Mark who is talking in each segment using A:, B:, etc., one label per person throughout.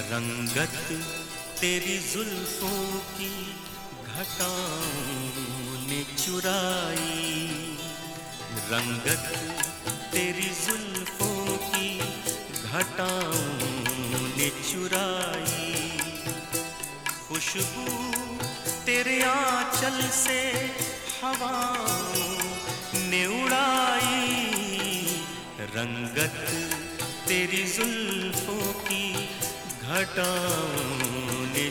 A: रंगत तेरी जुल्फों की घटाओं ने चुराई। रंगत तेरी जुल्फों की घटाओं ने चुराई। खुशबू तेरे आंचल से हवाओं ने उड़ाई। रंगत तेरी जुल्फों की घटाओं ने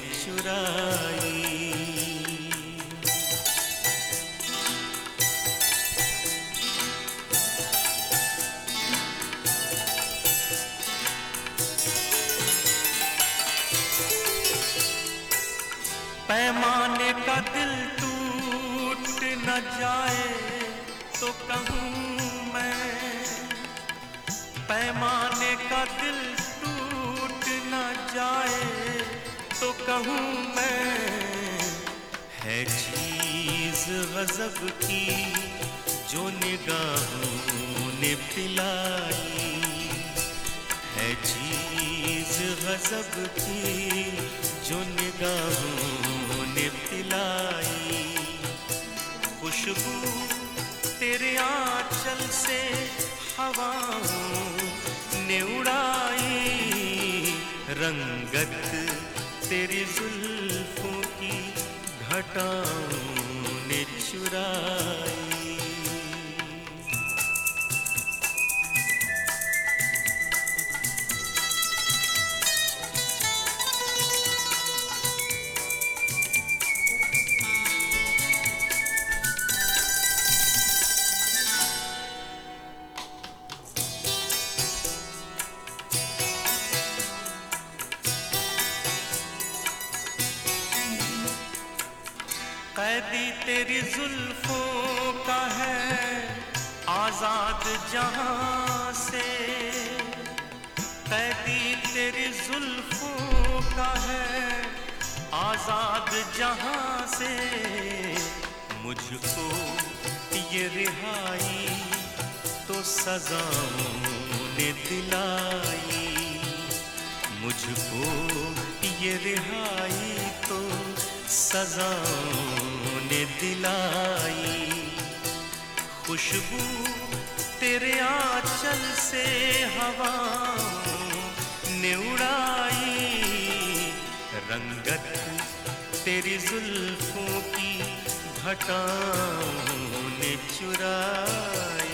A: पैमाने का दिल टूट न जाए तो कहूँ मैं पैमाने का दिल जाए तो कहूँ मैं, है चीज़ गजब की, जो निगाहों ने पिलाई। है चीज़ गजब की, जो निगाहों ने पिलाई। खुशबू तेरे आंचल से हवाओं ने उड़ाई रंगत तेरी जुल्फों की घटाओं ने चुराई कैदी तेरी जुल्फों का है। आज़ाद जहाँ से कैदी तेरी जुल्फों का है। आज़ाद जहाँ से मुझको ये रिहाई तो सजाओं ने दिलाई। मुझको ये रिहाई तो सजाओं ने दिलाई खुशबू तेरे आंचल से हवा ने उड़ाई। रंगत तेरी जुल्फों की घटाओं ने चुराई।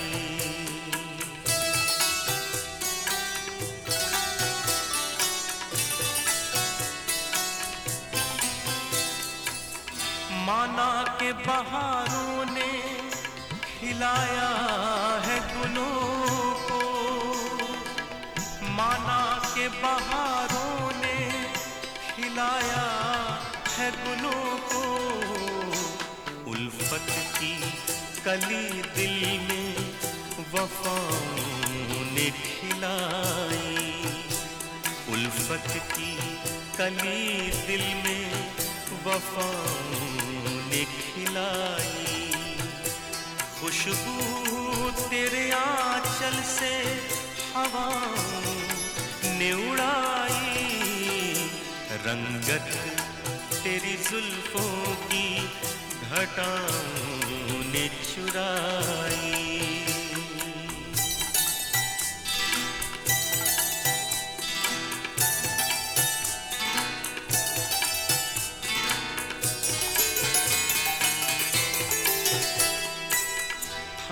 A: के बहारों ने खिलाया है गुलों को। माना के बहारों ने खिलाया है गुलों को। उल्फत की कली दिल में वफाओं ने खिलाई। उल्फत की कली दिल में वफाओं खिलाई। खुशबू तेरे आंचल से हवा ने उड़ाई। रंगत तेरी जुल्फों की घटाओं ने चुराई।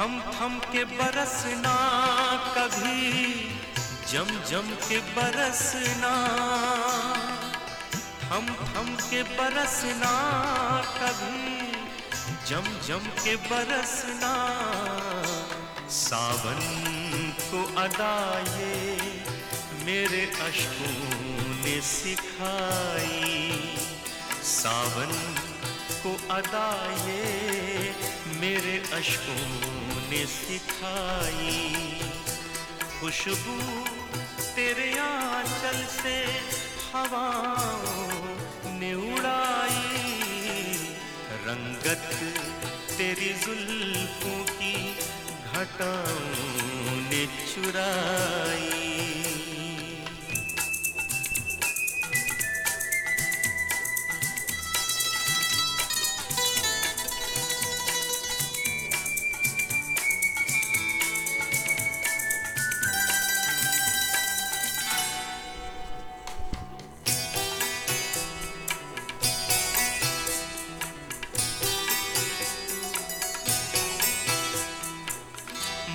A: थम थम के बरसना कभी जम जम के बरसना थम थम के बरसना कभी जम जम के बरसना सावन को अदाए मेरे अशकों ने सिखाई, सावन को अदाए, मेरे अशकों ने सिखाई। खुशबू तेरे आंचल से हवाओं ने उड़ाई। रंगत तेरी जुल्फों की घटाओं ने चुराई।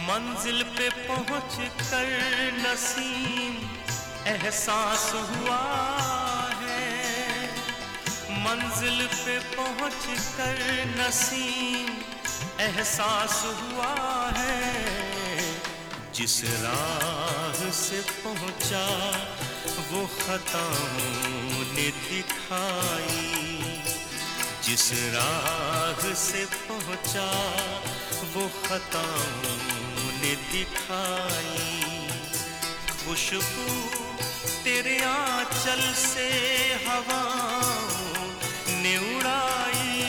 A: मंजिल पे पहुँच कर नसीम एहसास हुआ है। मंजिल पे पहुँच कर नसीम एहसास हुआ है। जिस राह से पहुँचा, वो खताओं ने दिखाई। जिस राह से पहुँचा, वो खताओं ने दिखाई। खुशबू तेरे आंचल से हवा ने उड़ाई।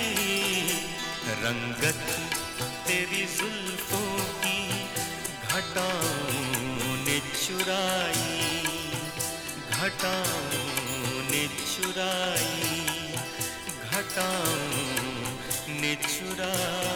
A: रंगत तेरी जुल्फों की घटाओं ने चुराई। घटाओं ने चुराई। घटाओं ने चुराई।